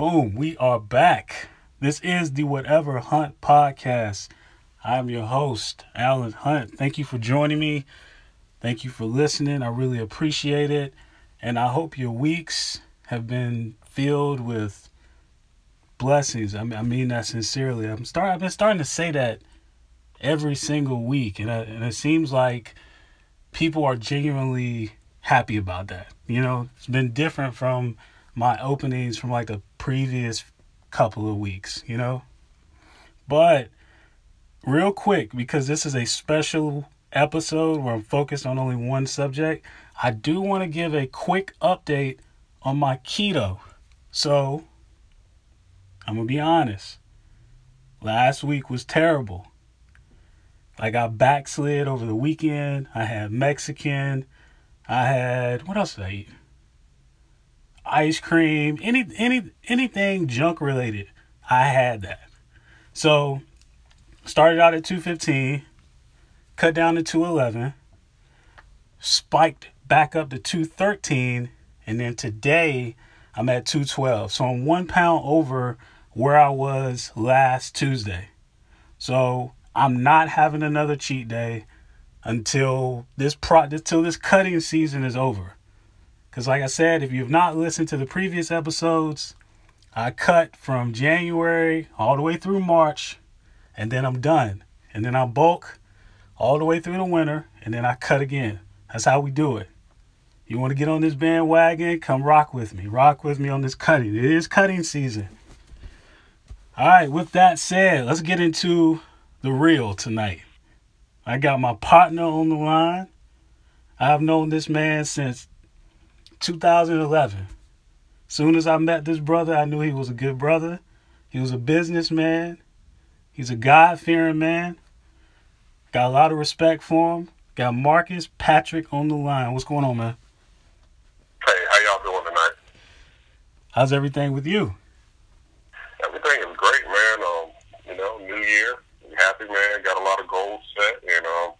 Boom, we are back. This is the WhatevaHunt podcast. I'm your host, Alan Hunt. Thank you for joining me. Thank you for listening. I really appreciate it. And I hope your weeks have been filled with blessings. I mean, I mean that sincerely. I'm start. I've been starting to say that every single week, and, I, and it seems like people are genuinely happy about that. You know, it's been different from my openings from like the previous couple of weeks, you know? But real quick, because this is a special episode where I'm focused on only one subject, I do want to give a quick update on my keto. So, I'm going to be honest. Last week was terrible. I got backslid over the weekend. I had Mexican. I had what else did I eat? Ice cream, any any anything junk related. I had that. So started out at 215, cut down to 211, spiked back up to 213, and then today I'm at 212. So I'm one pound over where I was last Tuesday. So I'm not having another cheat day until this pro until this cutting season is over. Cause like I said, if you've not listened to the previous episodes, I cut from January all the way through March, and then I'm done. And then I bulk all the way through the winter, and then I cut again. That's how we do it. You want to get on this bandwagon? Come rock with me. Rock with me on this cutting. It is cutting season. All right, with that said, let's get into the real tonight. I got my partner on the line. I've known this man since 2011. Soon as I met this brother, I knew he was a good brother. He was a businessman. He's a God fearing man. Got a lot of respect for him. Got Marcus Patrick on the line. What's going on, man? Hey, how y'all doing tonight? How's everything with you? Everything is great, man. Um, you know, new year, we happy, man. Got a lot of goals set, and um,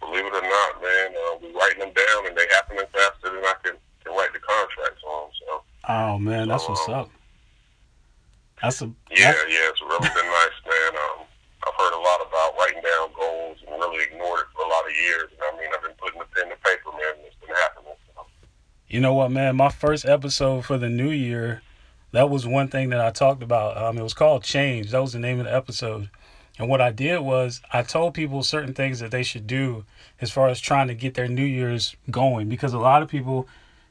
believe it or not, man, uh, we writing them down, and they happening faster than I can, can write the contracts on. So. Oh man, that's so, what's um, up. That's a yeah, that's... yeah. It's really been nice, man. Um, I've heard a lot about writing down goals and really ignored it for a lot of years. And I mean, I've been putting the pen to paper, man, and it's been happening. So. You know what, man? My first episode for the new year, that was one thing that I talked about. Um, it was called Change. That was the name of the episode. And what I did was I told people certain things that they should do as far as trying to get their New Year's going. Because a lot of people,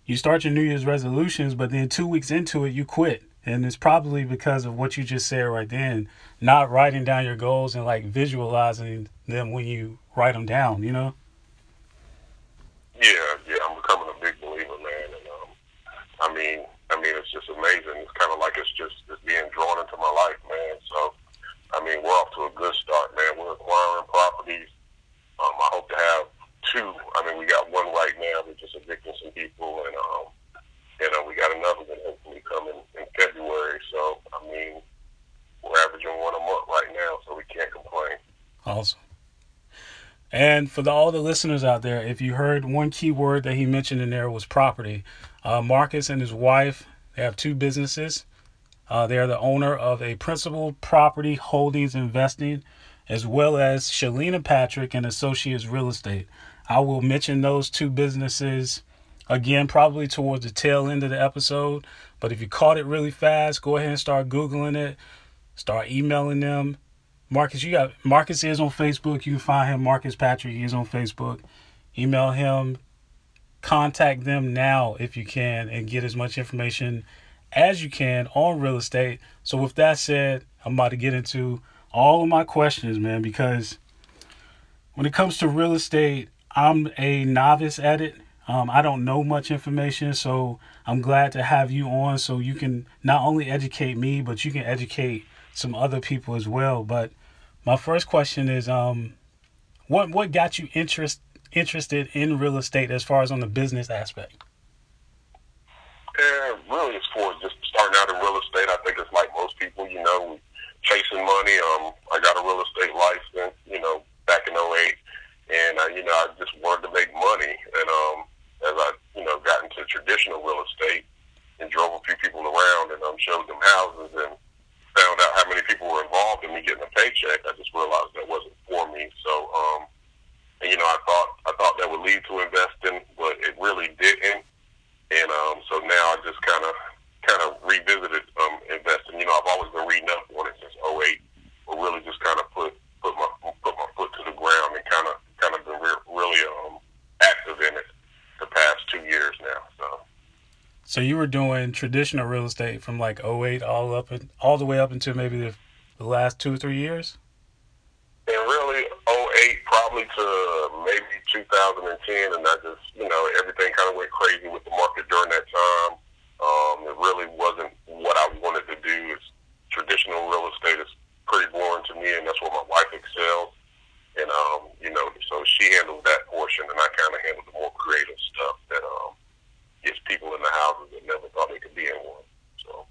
you start your New Year's resolutions, but then two weeks into it, you quit. And it's probably because of what you just said right then, not writing down your goals and like visualizing them when you write them down, you know? Yeah, yeah, I'm becoming a big believer, man. And um, I mean, I mean, it's just amazing. It's kind of like it's just it's being drawn into my life, man. So I mean, we're off to a good start, man. We're acquiring properties. Um, I hope to have two. I mean, we got one right now. We're just evicting some people, and um, you know, we got another one hopefully coming in February. So, I mean, we're averaging one a month right now, so we can't complain. Awesome. And for the, all the listeners out there, if you heard one key word that he mentioned in there was property. Uh, Marcus and his wife, they have two businesses. Uh, they are the owner of a Principled Property Holdings investing, as well as Shelina Patrick and Associates Real Estate. I will mention those two businesses again, probably towards the tail end of the episode. But if you caught it really fast, go ahead and start Googling it, start emailing them. Marcus, you got Marcus is on Facebook. You can find him, Marcus Patrick. He is on Facebook. Email him, contact them now if you can, and get as much information as you can on real estate. So, with that said, I'm about to get into all of my questions, man, because when it comes to real estate, I'm a novice at it. Um, I don't know much information, so I'm glad to have you on so you can not only educate me, but you can educate some other people as well. But my first question is, um, what what got you interest interested in real estate as far as on the business aspect? Yeah, really, it's for just starting out in real estate. I think it's like most people, you know, chasing money. Um, I got a real estate license, you know, back in 08. And, uh, you know, I just wanted to make money. And um, as I, you know, got into traditional real estate and drove a few people around and um, showed them houses and found out how many people were involved in me getting a paycheck, I just realized that wasn't for me. So, um, and, you know, I thought I thought that would lead to investing, but it really didn't. And um, so now I just kind of kind of revisited um, investing. You know, I've always been reading up on it since '08, but really just kind of put put my put my foot to the ground and kind of kind of been re- really um, active in it the past two years now. So. So you were doing traditional real estate from like 08 all up and all the way up until maybe the, the last two or three years? And really 08 probably to maybe 2010 and I just, you know, everything kind of went crazy with the market during that time. Um, it really wasn't what I wanted to do. It's traditional real estate is pretty boring to me and that's where my wife excels. And um, you know, so she handled that portion and I kind of handled the more creative stuff that um gets people in the houses that never thought they could be in one. So.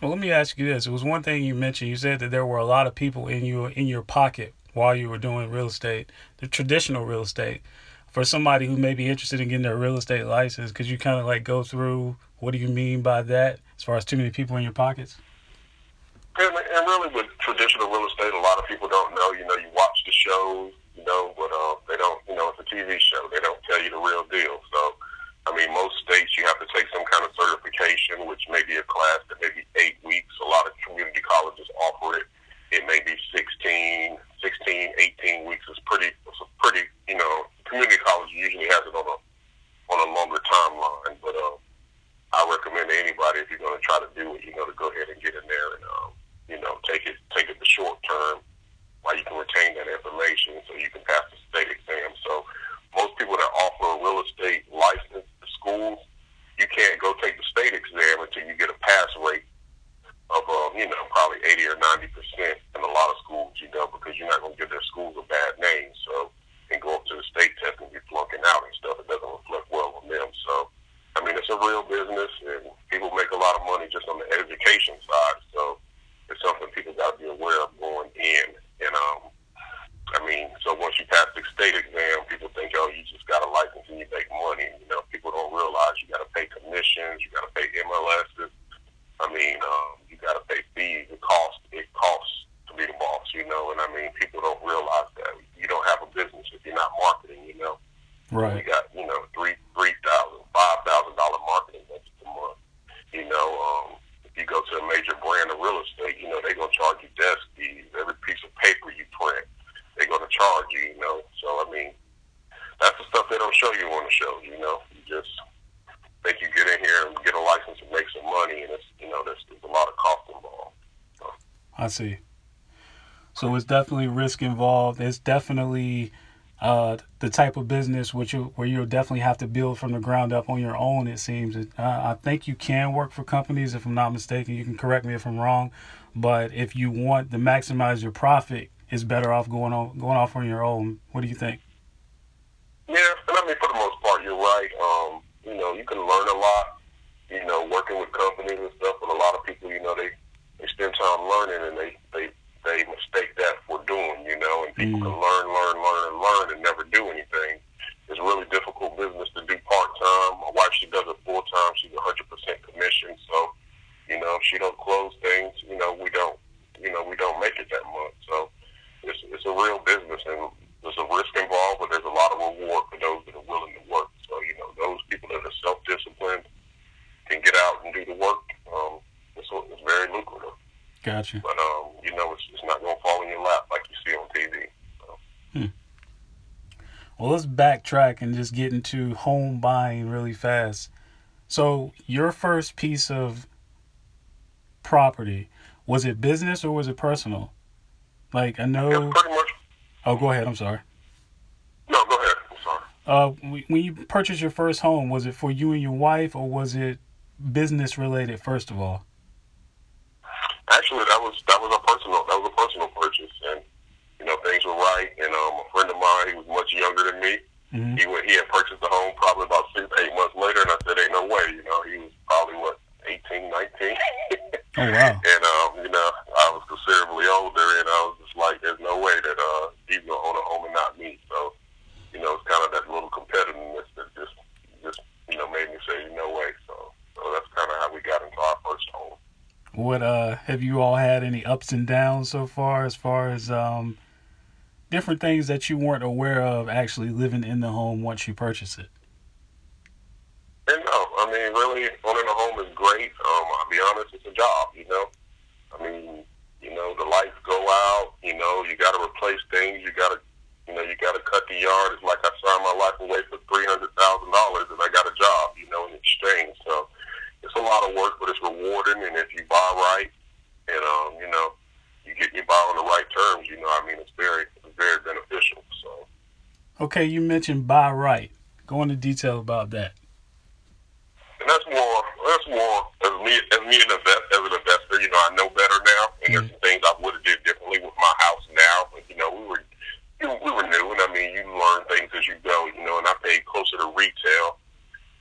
Well, let me ask you this: It was one thing you mentioned. You said that there were a lot of people in your in your pocket while you were doing real estate, the traditional real estate. For somebody who may be interested in getting their real estate license, could you kind of like go through what do you mean by that, as far as too many people in your pockets? And, and really, with traditional real estate, a lot of people don't know. You know, you watch the shows, you know, but uh, they don't. You know, it's a TV show. They don't tell you the real deal. So I mean, most states you have to take some kind of certification, which may be a class that may be eight weeks. A lot of community colleges offer it. It may be 16, 16, 18 weeks. It's pretty, it's a pretty, you know, community college usually has it on a on a longer timeline. But uh, I recommend to anybody if you're going to try to do it, you know, to go ahead and get in there and um, you know take it take it the short term while you can retain that information so you can pass the state exam. So most people that offer a real estate license schools, you can't go take the state exam until you get a pass rate of, um, you know, probably 80 or 90 percent in a lot of schools, you know, because you're not going to give their schools a bad name. So, and go up to the state test and be flunking out and stuff, it doesn't reflect well on them. So, I mean, it's a real business, and people make a lot of money just on the education side. So, it's something people got to be aware of going in. And, um, I mean, so once you pass the state exam, people think, oh, you just got a license and you make money. You know, people don't realize you got to pay commissions, you got to pay MLSs. I mean, um, you got to pay fees. It costs. It costs to be the boss. You know, and I mean, people don't realize that you don't have a business if you're not marketing. You know, right? You got you know three three thousand, five thousand dollar marketing budget a month. You know, um, if you go to a major brand of real estate, you know they're gonna charge you desk fees, every piece of paper you print they're going to charge you, you know. So, I mean, that's the stuff they don't show you on the show, you know. You just think you get in here and get a license and make some money, and it's, you know, there's, there's a lot of cost involved. So. I see. So it's definitely risk involved. It's definitely uh, the type of business which you, where you'll definitely have to build from the ground up on your own. It seems. Uh, I think you can work for companies, if I'm not mistaken. You can correct me if I'm wrong, but if you want to maximize your profit, it's better off going on going off on your own. What do you think? Yeah, I mean for the most part, you're right. Um, you know, you can learn a lot. You know, working with companies and stuff, but a lot of people, you know, they spend time learning and they they they mistake that for doing. You know, and people mm. can learn, learn, learn, and learn and never do anything. It's really difficult business to do part time. My wife, she does it full time. She's 100 percent commission. So, you know, if she don't close things, you know, we don't, you know, we don't make it that much. So it's, it's a real business and there's a risk involved, but there's a lot of reward for those that are willing to work. So, you know, those people that are self-disciplined can get out and do the work. Um, it's, it's very lucrative. Gotcha. But, um, you know, it's, it's not going to fall in your lap like you see on TV. So. Hmm. Well, let's backtrack and just get into home buying really fast. So, your first piece of property, was it business or was it personal? Like I know. Yeah, pretty much. Oh, go ahead. I'm sorry. No, go ahead. I'm sorry. Uh, when you purchased your first home, was it for you and your wife, or was it business related? First of all. Actually, that was that was a personal that was a personal purchase, and you know things were right. And um, a friend of mine, he was much younger than me. Mm-hmm. He went. He had purchased the home probably about six, eight months later, and I said, "Ain't no way." You know, he was probably what 18, 19. oh wow! and um, you know, I was considerably older, and I was just like there's no way that uh, he's gonna own a home and not me. So, you know, it's kind of that little competitiveness that just just you know made me say no way. So, so that's kind of how we got into our first home. What uh have you all had any ups and downs so far as far as um different things that you weren't aware of actually living in the home once you purchase it? And no, I mean really owning a home is great. Um, I'll be honest, it's a job, you know. I mean, you know, the lights go out, you know, you gotta replace things, you gotta you know, you gotta cut the yard. It's like I signed my life away for three hundred thousand dollars and I got a job, you know, in exchange. So it's a lot of work, but it's rewarding. And if you buy right, and um, you know, you get you buy on the right terms, you know, I mean, it's very, it's very beneficial. So. Okay, you mentioned buy right. Go into detail about that. And that's more, that's more as me, as me an invest, as an investor. You know, I know better now, and mm-hmm. there's some things I would have did differently with my house now. But you know, we were, we were new, and I mean, you learn things as you go. You know, and I paid closer to retail,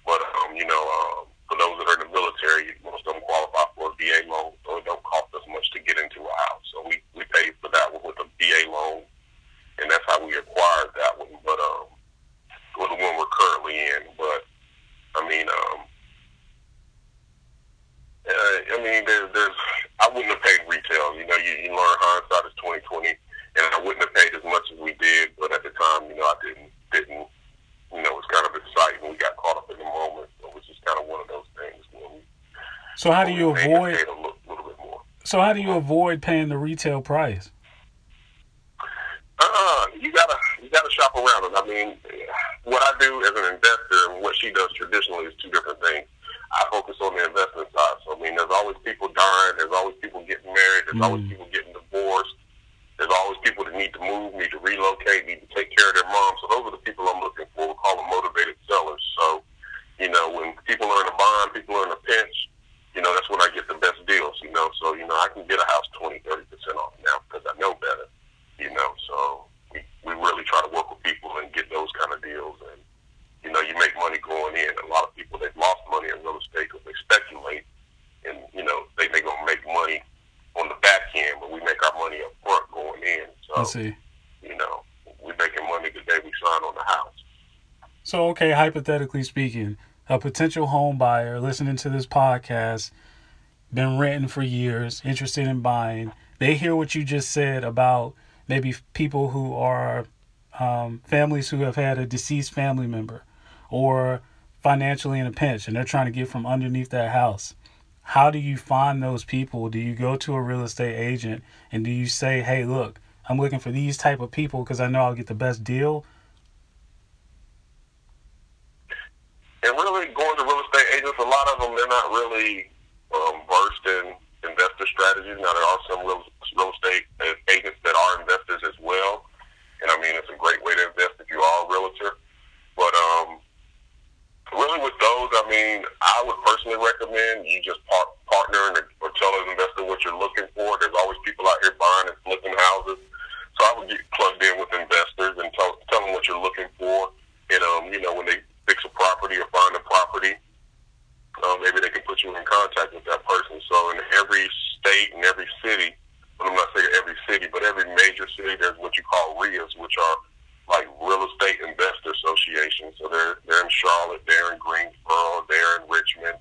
but um, you know, um, for those that are in the military, most of them qualify for a VA loan, so it don't cost us much to get into a house. So we, we paid for that one with a VA loan, and that's how we acquired that one. But um, for the one we're currently in, but I mean, um, uh, I mean, there's, there's, I wouldn't have paid retail. You know, you, you learn hindsight is twenty twenty, and I wouldn't have paid as much as we did. But at the time, you know, I didn't, didn't, you know, it was kind of exciting. We got caught up in the moment kind of one of those things. We, so how do you avoid? so how do you avoid paying the retail price? Uh, you gotta you gotta shop around it. I mean, what I do as an investor and what she does traditionally is two different things. I focus on the investment side. So I mean, there's always people dying. There's always people getting married. There's mm. always people getting divorced. There's always people that need to move, need to relocate, need to take care of their mom. So those are the people I'm looking for. We call them motivated sellers. So you know, when people are in a bond, people are in a pinch, you know, that's when I get the best deals, you know. So, you know, I can get a house 20, 30% off now because I know better, you know. So we, we really try to work with people and get those kind of deals. And, you know, you make money going in. A lot of people, they've lost money in real estate because they speculate and, you know, they, they're going to make money on the back end, but we make our money up front going in. So, I see. you know, we're making money the day we sign on the house. So, okay, hypothetically speaking, a potential home buyer listening to this podcast, been renting for years, interested in buying, they hear what you just said about maybe people who are um, families who have had a deceased family member or financially in a pinch and they're trying to get from underneath that house. How do you find those people? Do you go to a real estate agent and do you say, "Hey, look, I'm looking for these type of people because I know I'll get the best deal," and really going to real estate agents, a lot of them they're not really um, versed in investor strategies. Now there are some real, real estate agents that are investors as well, and I mean it's a great way to invest if you are a realtor. But um, really with those, I mean I would personally recommend you just par- partner and, or tell an investor what you're looking for. There's always people out here buying and flipping houses, so I would get plugged in with investors and tell, tell them what you're looking for. And um, you know when they fix a property or find a property, uh, maybe they can put you in contact with that person. So in every state and every city, well, I'm not saying every city, but every major city, there's what you call REIAs, which are like real estate investor associations. So they're they're in Charlotte, they're in Greensboro, they're in Richmond,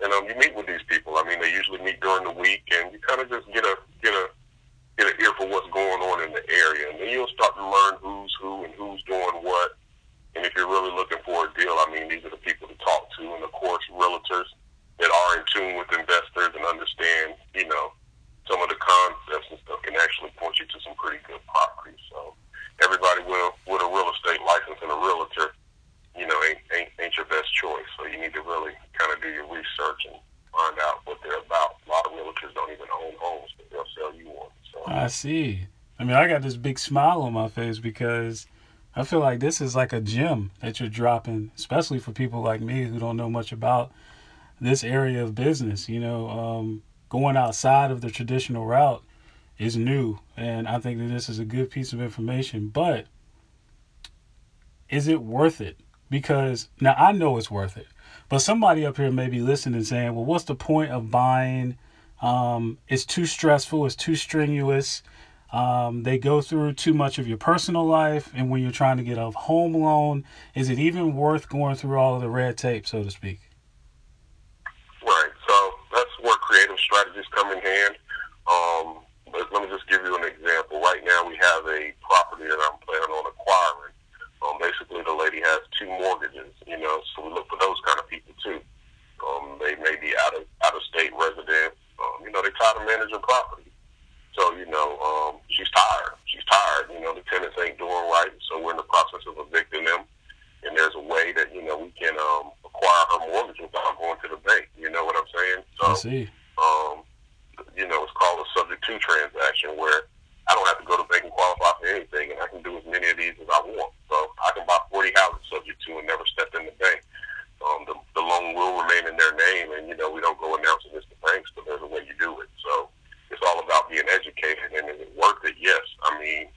and um, you meet with these people. I mean, they usually meet during the week, and you kind of just get a get a get an ear for what's going on in the area, and then you'll start to learn who's who and who's doing what and if you're really looking for a deal, I mean, these are the people to talk to. And of course, realtors that are in tune with investors and understand, you know, some of the concepts and stuff can actually point you to some pretty good properties. So everybody will, with a real estate license and a realtor, you know, ain't, ain't, ain't your best choice. So you need to really kind of do your research and find out what they're about. A lot of realtors don't even own homes, but they'll sell you one. So I see. I mean, I got this big smile on my face because – I feel like this is like a gem that you're dropping, especially for people like me who don't know much about this area of business. You know, um, going outside of the traditional route is new, and I think that this is a good piece of information. But is it worth it? Because now I know it's worth it, but somebody up here may be listening saying, "Well, what's the point of buying? Um, it's too stressful. It's too strenuous." Um, they go through too much of your personal life, and when you're trying to get a home loan, is it even worth going through all of the red tape, so to speak? Right. So that's where creative strategies come in hand. Um, but let me just give you an example. Right now, we have a property that I'm planning on acquiring. Um, basically, the lady has two mortgages, you know, so we look for those kind of people too. Um, they may be out of out of state residents. Um, you know, they try to manage a property. So, you know, um, she's tired. She's tired. You know, the tenants ain't doing right, so we're in the process of evicting them. And there's a way that you know we can um, acquire her mortgage without going to the bank. You know what I'm saying? So, I see. um, you know, it's called a subject to transaction where I don't have to go to bank and qualify for anything, and I can do as many of these as I want. So I can buy 40 houses subject to and never step in the bank. Um, the, the loan will remain in their name, and you know we don't go announcing this to banks, but there's a way you do it. So it's all about being educated, and is it worth it? Yes. I mean,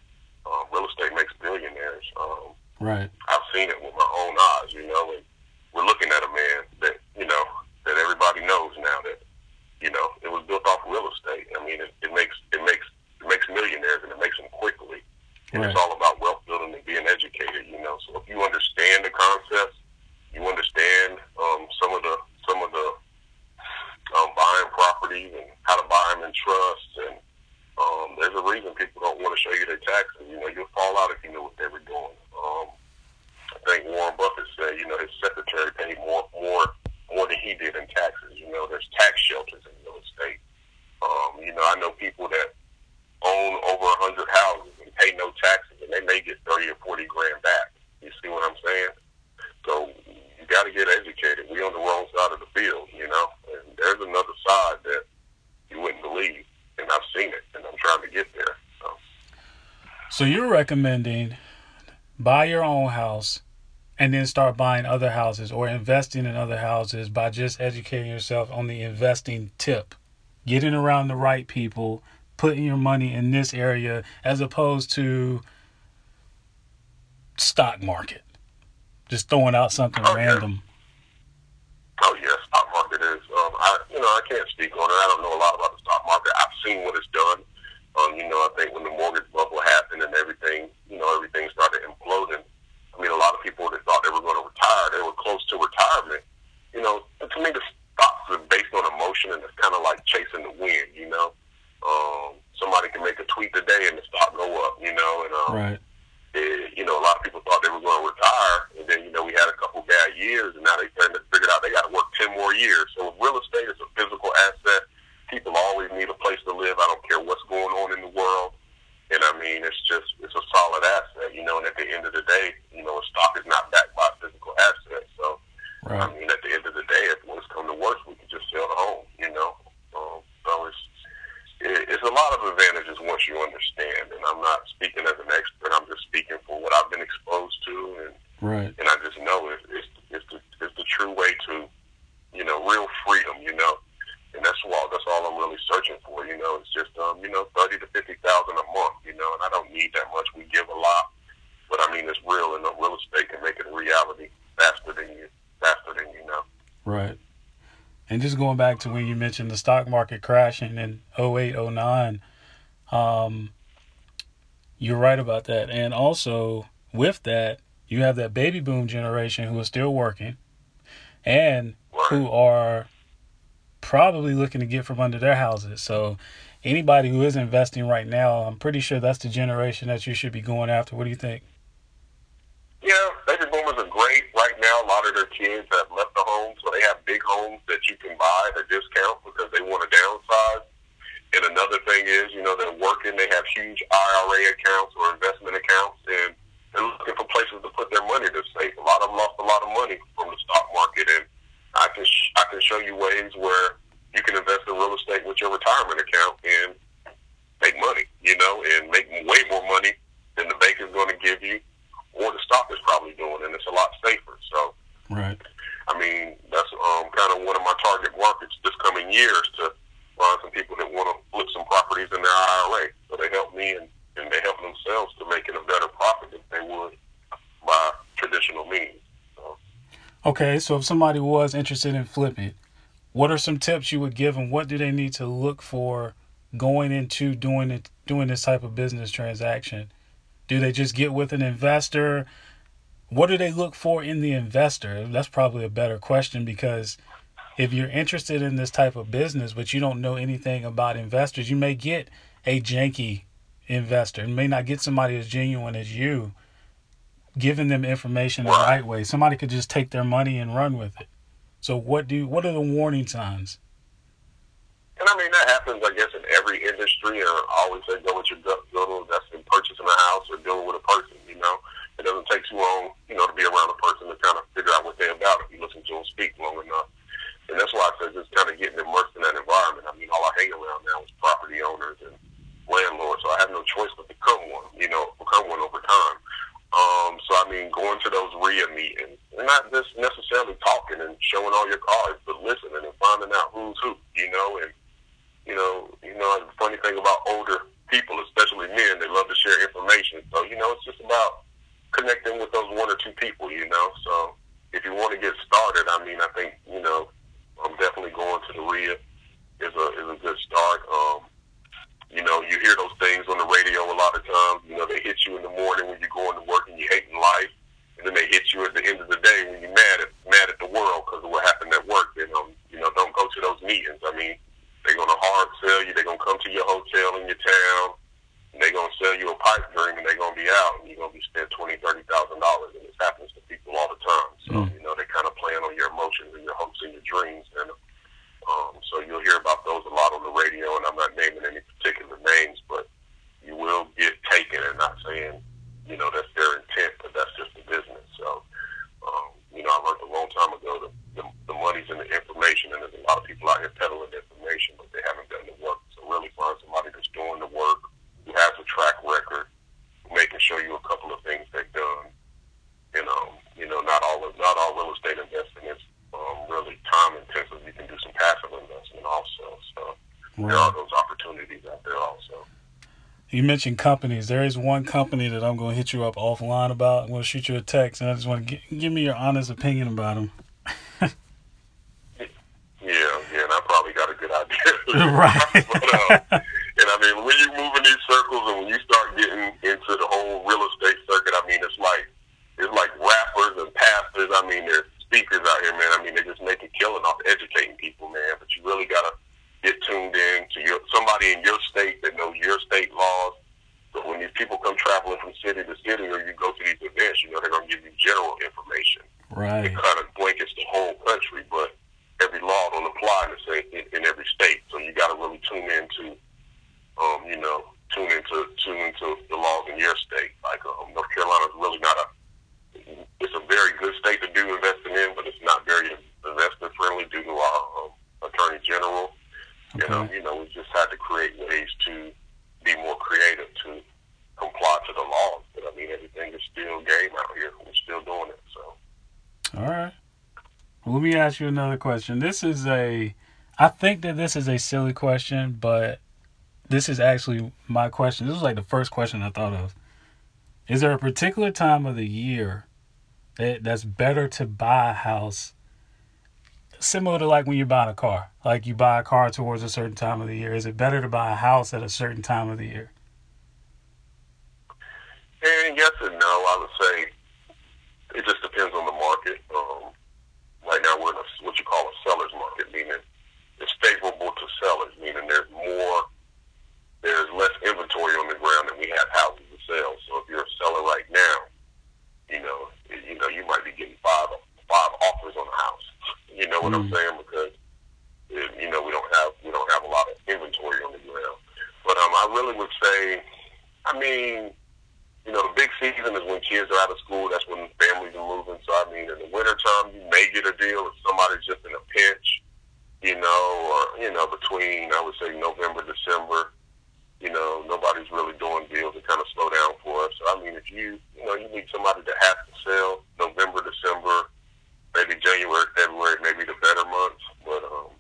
um, real estate makes billionaires. Um, Right. I've seen it with my own eyes, you know, and we're looking at a man that, you know, that everybody knows now that, you know, it was built off real estate. I mean, it, it makes it makes it makes millionaires and it makes them quickly. And Right. it's all about wealth building and being educated, you know. So if you understand the concepts, you understand um, some of the some of the um, buying properties and how to buy them in trust, and um, there's a reason people don't want to show you their taxes. You know, you'll fall out if you know what they were doing. Um, I think Warren Buffett said, you know, his secretary paid more more more than he did in taxes. You know, there's tax shelters in real estate. Um, you know, I know people that own over a hundred houses and pay no taxes, and they may get thirty or forty grand back. You see what I'm saying? So you got to get educated. We on the wrong side of the field, you know. And there's another side that you wouldn't believe, and I've seen it, and I'm trying to get there. So So you're recommending buy your own house and then start buying other houses or investing in other houses by just educating yourself on the investing tip. Getting around the right people, putting your money in this area as opposed to stock market. Just throwing out something Oh, yeah. random. Oh yeah, stock market is. Um, I you know I can't speak on it. I don't know a lot about the stock market. I've seen what it's done. Um, you know, I think when the mortgage bubble happened and everything, you know, everything started imploding. I mean, a lot of people that thought they were going to retire, they were close to retirement. You know, to me, the stocks are based on emotion, and it's kind of like chasing the wind. You know, um, somebody can make a tweet today and the stock go up. You know, and um, Right. eh, you know, a lot of people thought they were going to retire, and then you know we had a couple bad years, and now they figured out they got to work ten more years. So real estate is a physical asset. People always need a place to live. I don't care what's going on in the world, and I mean it's just it's a solid asset, you know. And at the end of the day, you know, a stock is not backed by a physical asset. So I mean, at the end of the day, if worst come to worst, we could just sell the home, you know. Um, so it's it, it's a lot of advantages once you understand. And I'm not speaking as an expert. I'm just speaking for what I've been exposed to, and Right. and I just know it, it's it's the it's the true way to, you know, real freedom, you know. And that's all that's all I'm really searching for, you know. It's just um, you know, thirty to fifty thousand a month, you know, and I don't need that much. We give a lot, but I mean it's real, and the real estate can make it a reality faster than you faster than you know. Right. And just going back to when you mentioned the stock market crashing in 08, 09, um, you're right about that. And also, with that, you have that baby boom generation who is still working and who are probably looking to get from under their houses. So, anybody who is investing right now, I'm pretty sure that's the generation that you should be going after. What do you think? Yeah, baby boomers are great right now. A lot of their kids have left the home, so they have big homes that you can buy at a discount because they want to downsize. And another thing is, you know, they're working. They have huge IRA accounts or investment accounts, and they're looking for places to put their money to save. A lot of them lost a lot of money from the stock market, and I can sh- I can show you ways where you can invest in real estate with your retirement account and make money, you know, and make way more money than the bank is going to give you or the stock is probably doing, and it's a lot safer. So, Right. I mean, that's um, kind of one of my target markets this coming years to find some people that want to flip some properties in their IRA. So they help me and, and they help themselves to making a better profit than they would by traditional means. So, Okay, so if somebody was interested in flipping, what are some tips you would give them? What do they need to look for going into doing it, doing this type of business transaction? Do they just get with an investor? What do they look for in the investor? That's probably a better question because if you're interested in this type of business, but you don't know anything about investors, you may get a janky investor may not get somebody as genuine as you giving them information the right way. Somebody could just take their money and run with it. So what do what are the warning signs? And I mean that happens, I guess, in every industry. Or always say, go with your gut feeling. That's in purchasing a house or dealing with a person. You know, it doesn't take too long, you know, to be around a person to kind of figure out what they're about if you listen to them speak long enough. And that's why I said just kind of getting immersed in that environment. I mean, all I hang around now is property owners and landlords, so I have no choice but to become one. You know, become one over time. Um, so I mean, those REIA meetings, not just necessarily talking and showing all your cards, but listening and finding out who's who. You know, and you know, you know, the funny thing about older people, especially men, they love to share information. So you know, it's just about connecting with those one or two people. You know, so if you want to get started, I mean, I think you know I'm definitely going to the REIA is a is a good start. Um, you know, you hear those things on the radio a lot of times. You know, they hit you in the morning when you're going to work and you're hating life, and then they hit you at the end of the day when you're mad at mad at the world because of what happened at work. And um, you know, don't go to those meetings. I mean, they're gonna hard sell you. They're gonna come to your hotel in your town. And they're gonna sell you a pipe dream, and they're gonna be out, and you're gonna be spending twenty, thirty thousand dollars, and this happens to people all the time. So mm. you know, they kind of playing on your emotions and your hopes and your dreams, and um, so you'll hear about those a lot on the radio, and I'm not naming any particular names, but you will get taken, and not saying you know that's their intent, but that's just the business. So um, you know, I learned a long time ago that the, money's in the information, and there's a lot of people out here peddling information, but they haven't done the work. So really find somebody that's doing the work who has a track record, who may can show you a couple of things they've done. And um, you know, not all of, not all real estate investing is um, really time intensive. You can do some passive investment also. So right. there are those opportunities out there also. You mentioned companies. There is one company that I'm going to hit you up offline about. I'm going to shoot you a text, and I just want to get, give me your honest opinion about them. yeah, yeah, and I probably got a good idea. Right and I mean, when you move in these circles and when you start getting into the whole real estate circuit, I mean, it's like it's like rappers and pastors. I mean, there's speakers out here, man. I mean, they just make a killing off educating people, man. But you really gotta get tuned in to your somebody in your state that knows your state laws. But when these people come traveling from city to city, or you go to these events, you know they're gonna give you general information. Right. It kind of blankets the whole country, but every law don't apply in, the same, in, in every state. So you got to really tune into um, you know, tune into tune into the laws in your state. Like um, North Carolina is really not a it's a very good state to do investing in, but it's not very investor friendly due to our um, attorney general. Okay. And um, you know, we just had to create ways to be more creative to comply to the laws. But I mean, everything is still game out here. We're still doing it. So. All right. Well, let me ask you another question. This is a, I think that this is a silly question, but this is actually my question. This was like the first question I thought of. Is there a particular time of the year that that's better to buy a house similar to like when you're buying a car? Like you buy a car towards a certain time of the year. Is it better to buy a house at a certain time of the year? And yes and no. I would say it just depends on the market. Um, right now we're in a, what you call a seller's market, meaning it's favorable to sellers, meaning there's more there's less inventory on the ground than we have houses to sell. So if you're a seller right now, you know, you know, you might be getting five five offers on a house. You know what mm. I'm saying? Because it, you know we don't have we don't have a lot of inventory on the ground. But um, I really would say, I mean, you know, the big season is when kids are out of school. That's when families are moving. So I mean, in the wintertime, you may get a deal if somebody's just in a pinch. You know, or you know, between I would say November, December you know, nobody's really doing deals to kind of slow down for us. So, I mean, if you, you know, you need somebody that has to sell November, December, maybe January, February, maybe the better months. But, um,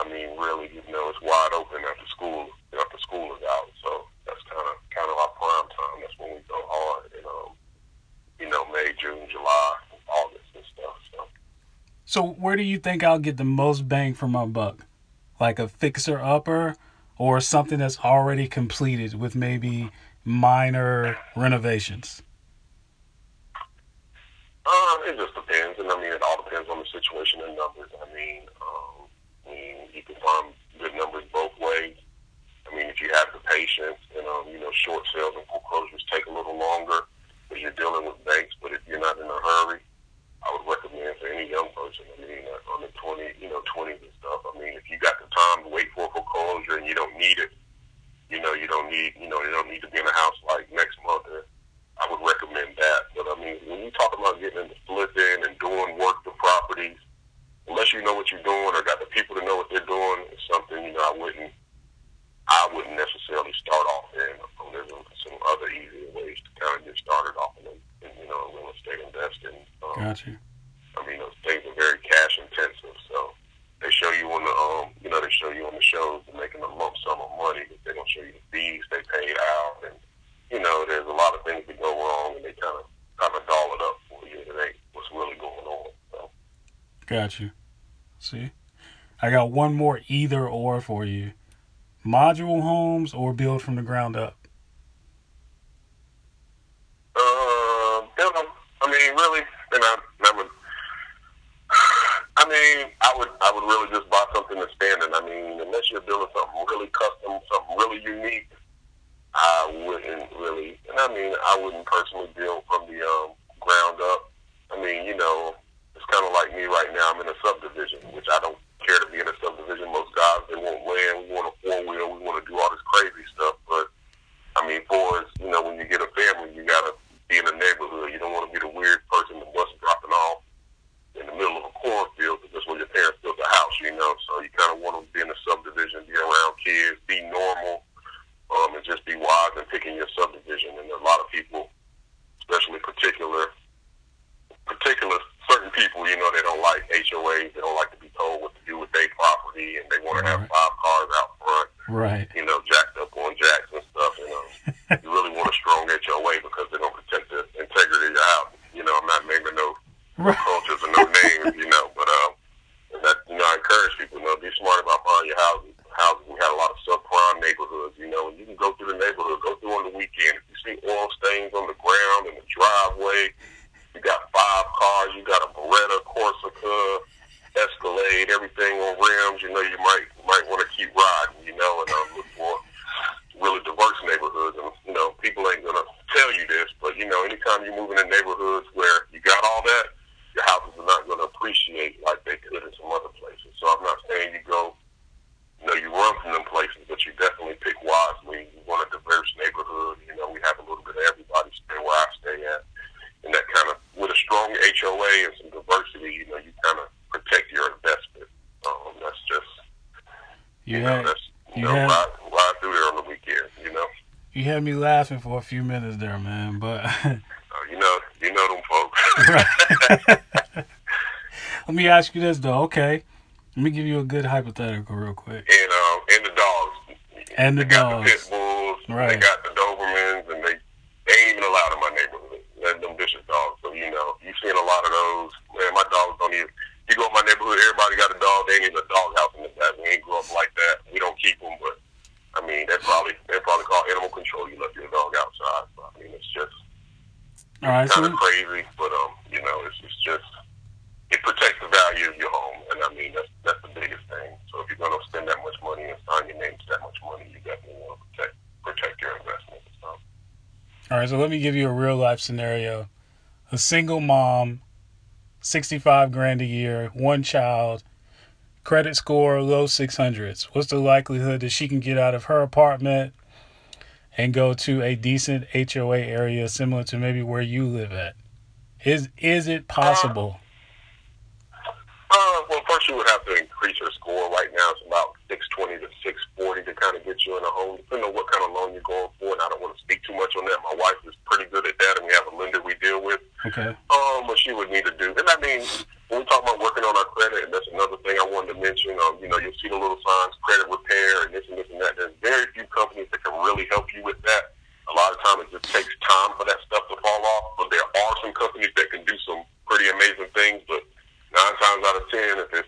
I mean, really, you know, it's wide open after school, after school is out. So that's kind of, kind of our prime time. That's when we go hard. And, um, you know, May, June, July, August and stuff. So. So where do you think I'll get the most bang for my buck? Like a fixer upper or something that's already completed with maybe minor renovations? Uh, it just depends, and I mean, it all depends on the situation and numbers. I mean, mean, you can find good numbers both ways. I mean, if you have the patience, and um, you know, short sales and foreclosures take a little longer because you're dealing with banks. But if you're not in a hurry, I would recommend for any. I mean, on the twenty, you know, twenties and stuff. I mean, if you got the time to wait for a foreclosure and you don't need it, you know, you don't need, you know, you don't need to be in a house like next month. Or, I would recommend that. But I mean, when you talk about getting into flipping and doing work to properties, unless you know what you're doing or got the people to know what they're doing, it's something you know I wouldn't I wouldn't necessarily start off in. There's some other easier ways to kind of get started off in, in you know real estate investing. Um, gotcha. I mean, those things are very cash intensive, so they show you on the um you know they show you on the shows they're making a lump sum of money, but they don't show you the fees they paid out, and you know there's a lot of things that go wrong, and they kind of kind of doll it up for you. It ain't what's really going on. So. Got you. See, I got one more either or for you modular homes or build from the ground up? Uh. I mean, really, and I, I would. I mean, I would, I would really just buy something that's standing. I mean, unless you're building something really custom, something really unique, I wouldn't really. And I mean, I wouldn't personally build from the um, ground up. I mean, you know, kind of like me right now. I'm in a subdivision, which I don't care to be in a subdivision. Most guys they want land, we want a four wheel, we want to do all this crazy stuff. But I mean, for us, you know, when you get a family, you gotta be in a neighborhood. You don't want to be the weird person the bus dropping off in the middle of a cornfield because that's where your parents built the house. You know, so you kind of want to be in a subdivision, be around kids, be normal, um, and just be wise in picking your subdivision. And a lot of people, especially particular particular certain people, you know, they don't like HOAs. They don't like to be told what to do with their property, and they want to have five cars out front. Right. You know, jacked up on jacks and stuff. You know, you really want a strong HOA because they're gonna protect the integrity of your house. You know, I'm not naming no right. cultures or no names. You know, but um, that you know, I encourage people. You know, be smart about buying your houses. Houses. We had a lot of subprime neighborhoods. You know, and you can go through the neighborhood, go through on the weekend. If you see oil stains on the ground in the driveway you got five cars. You got a Beretta, Corsica, Escalade, everything on rims. You know, you might might want to keep riding. You know, and um, look for really diverse neighborhoods. And you know, people ain't gonna tell you this, but you know, anytime you move in neighborhoods where you got all that, your houses are not gonna appreciate like they could in some other places. So I'm not saying you go. You know, you run from them places, but you definitely pick wisely. You want a diverse neighborhood. You know, we have a little bit of everybody stay where I stay at and that kind of with a strong HOA and some diversity, you know, you kind of protect your investment. Um, that's just you, you know, had, that's you, you know, had, ride, ride through there on the weekend. You know, you had me laughing for a few minutes there, man. But uh, you know, you know them folks. Let me ask you this though. Okay, let me give you a good hypothetical real quick. And um, and the dogs. And the they dogs. Got the pit bulls. Right. They got the Dobermans, and they, they ain't even allowed in my neighborhood them, them vicious dogs. So you know, you've seen a lot of those. Man, my dogs don't even. You go in my neighborhood, everybody got a dog. They ain't even a dog house in the back. We ain't grew up like that. We don't keep them, but I mean, they probably they probably call animal control. You left your dog outside. So, I mean, it's just all right, kind so of crazy, but um, you know, it's it's just it protects the value of your home, and I mean that's that's the biggest thing. So if you're going to spend that much money and sign your name to that much money, you definitely want to protect protect your investment. So. All right, so let me give you a real life scenario. A single mom, 65 grand a year, one child, credit score low 600s. What's the likelihood that she can get out of her apartment and go to a decent HOA area similar to maybe where you live at? Is is it possible? Uh, well, first you would have to increase your score. Right now, it's about six twenty to six forty to kind of get you in a home, depending on what kind of loan you're going for. And I don't want to speak too much on that. My wife is pretty good at that, and we have a lender we deal with. Okay. Um, what she would need to do, and I mean, when we talk about working on our credit, and that's another thing I wanted to mention. Um, you know, you'll see the little signs, credit repair, and this and this and that. There's very few companies that can really help you with that. A lot of times, it just takes time for that stuff to fall off. But there are some companies that can do some pretty amazing things. But nine times out of ten, if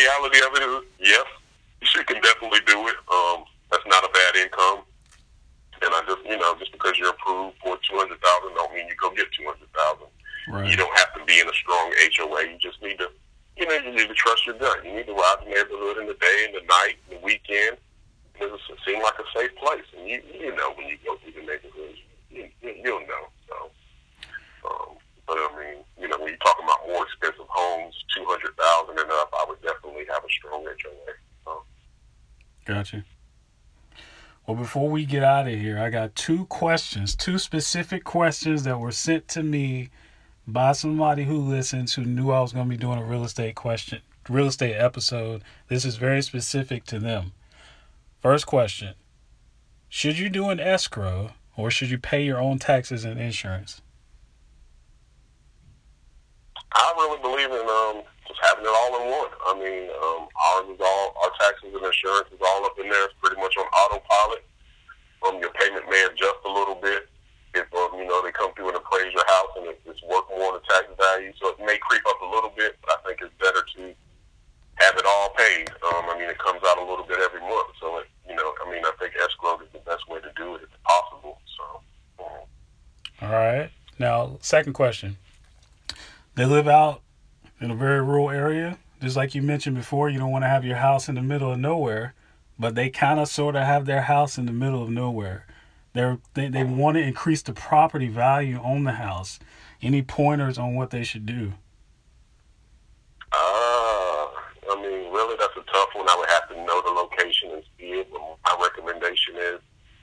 reality of it is, yes, she can definitely do it. Um, that's not a bad income. And I just, you know, just because you're approved for two hundred thousand, don't mean you go get two hundred thousand. Right. You don't have to be in a strong HOA. You just need to, you know, you need to trust your gut. You need to ride the neighborhood in the day, in the night, in the weekend. It seems like a safe place, and you you know when you go through the neighborhood, you, you you'll know. So, um, but I mean, you know, when you're talking about more expensive homes, two hundred thousand and up, I would definitely have a strong HOA. So. Gotcha. Well, before we get out of here, I got two questions, two specific questions that were sent to me by somebody who listens who knew I was going to be doing a real estate question, real estate episode. This is very specific to them. First question Should you do an escrow or should you pay your own taxes and insurance? I really believe in um, having it all in one. I mean, um, ours is all our taxes and insurance is all up in there. It's pretty much on autopilot. Um, your payment may adjust a little bit if um, you know they come through and appraise your house and it, it's worth more the tax value. So it may creep up a little bit, but I think it's better to have it all paid. Um, I mean, it comes out a little bit every month, so it, you know, I mean, I think escrow is the best way to do it if possible. So. Um, All right. Now, second question. They live out in a very rural area. Just like you mentioned before, you don't want to have your house in the middle of nowhere, but they kind of sort of have their house in the middle of nowhere. They're, they they want to increase the property value on the house. Any pointers on what they should do? Uh, I mean, really, that's a tough one. I would have to know the location and see it. But my recommendation is,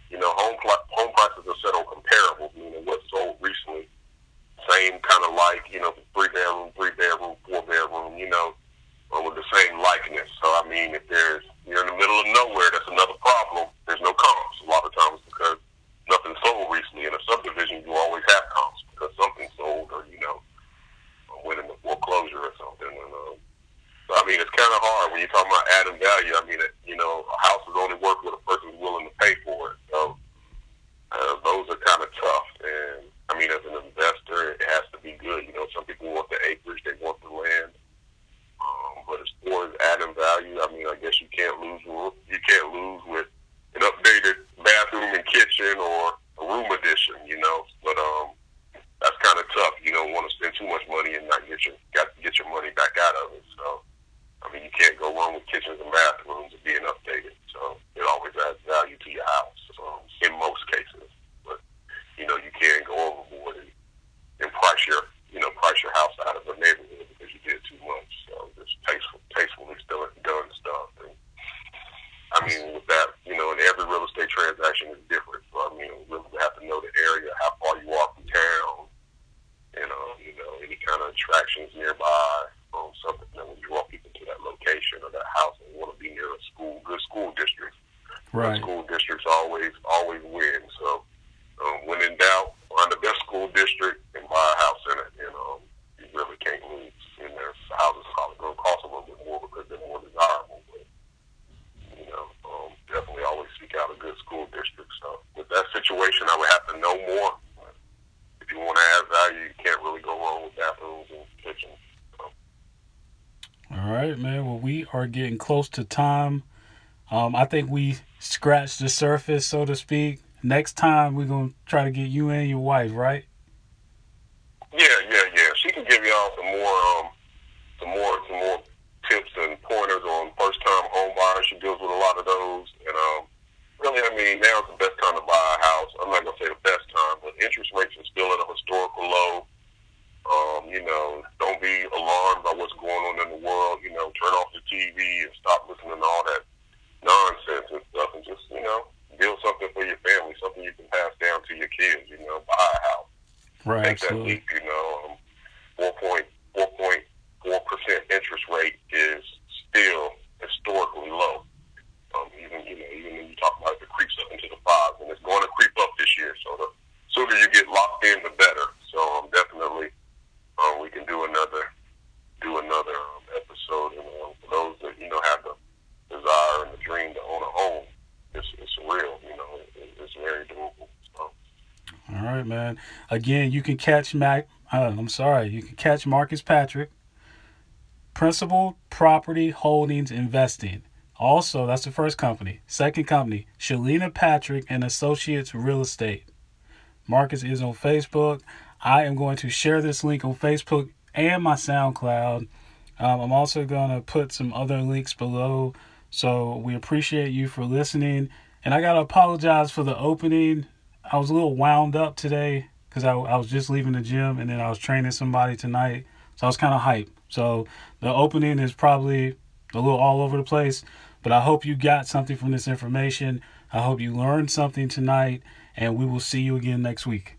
you know, home home prices are set on comparables, meaning what's sold. Same kind of like, you know, three bedroom, three bedroom, four bedroom, you know, uh, with the same likeness. So, I mean, if there's, you're in the middle of nowhere, that's another problem. There's no comps a lot of times because nothing sold recently. In a subdivision, you always have comps because something sold or, you know, went into foreclosure or something. And, um, so, I mean, it's kind of hard when you're talking about adding value. I mean, it, you know, a house is only worth what a person's willing to pay for it. So, uh, those are kind of tough. And, I mean, as an investor, it has to be good. You know, some people want the acreage, they want the land. Um, but as far as adding value, I mean, I guess you can't lose. You can't lose with an updated bathroom and kitchen or a room addition. You know, but um, that's kind of tough. You don't want to spend too much money and not get your got to get your money back out of it. So, I mean, you can't go wrong with kitchens and bathrooms being updated. So it always adds value to your house. Um, in most cases, but you know, you can't go overboard and, and price your, you know, price your house out of a neighborhood because you did too much. So just tasteful, tastefully still done stuff. And I mean, with that, you know, and every real estate transaction is different. So I mean, we really have to know the area, how far you are from town, and um, you know, any kind of attractions nearby, um, something that will draw people to that location or that house and want to be near a school, good school district. Right. School districts always always win. So um, when in doubt, find the best school district and buy a house in it. And um, you really can't lose. And there's houses probably going to cost a little bit more because they're more desirable. But you know, um, definitely always seek out a good school district. So with that situation, I would have to know more. If you want to add value, you can't really go wrong with bathrooms and kitchens. So. All right, man. Well, we are getting close to time. Um, I think we scratched the surface, so to speak. Next time, we're gonna try to get you and your wife, right? Yeah, yeah, yeah. She can give y'all some more, um, some more, some more tips and pointers on first-time home buyers. She deals with a lot of those, and um, really, I mean, now's the best time to buy a house. I'm not gonna say the best time, but right, make absolutely. that leap. You know, um, four point four point four percent interest rate is still historically low. Um, even you know, even when you talk about it, it creeps up into the fives, and it's going to creep up this year. So the sooner you get locked in, the better. So um, definitely, um, we can do another do another um, episode. And um, for those that you know have the desire and the dream to own a home, it's it's real. You know, it, it's very doable. So. All right, man. Again, you can catch Mac. Uh, I'm sorry, you can catch Marcus Patrick, Principled Property Holdings Investing. Also, that's the first company. Second company, Shelina Patrick and Associates Real Estate. Marcus is on Facebook. I am going to share this link on Facebook and my SoundCloud. Um, I'm also going to put some other links below. So we appreciate you for listening. And I got to apologize for the opening. I was a little wound up today because I, I was just leaving the gym and then I was training somebody tonight. So I was kind of hyped. So the opening is probably a little all over the place. But I hope you got something from this information. I hope you learned something tonight. And we will see you again next week.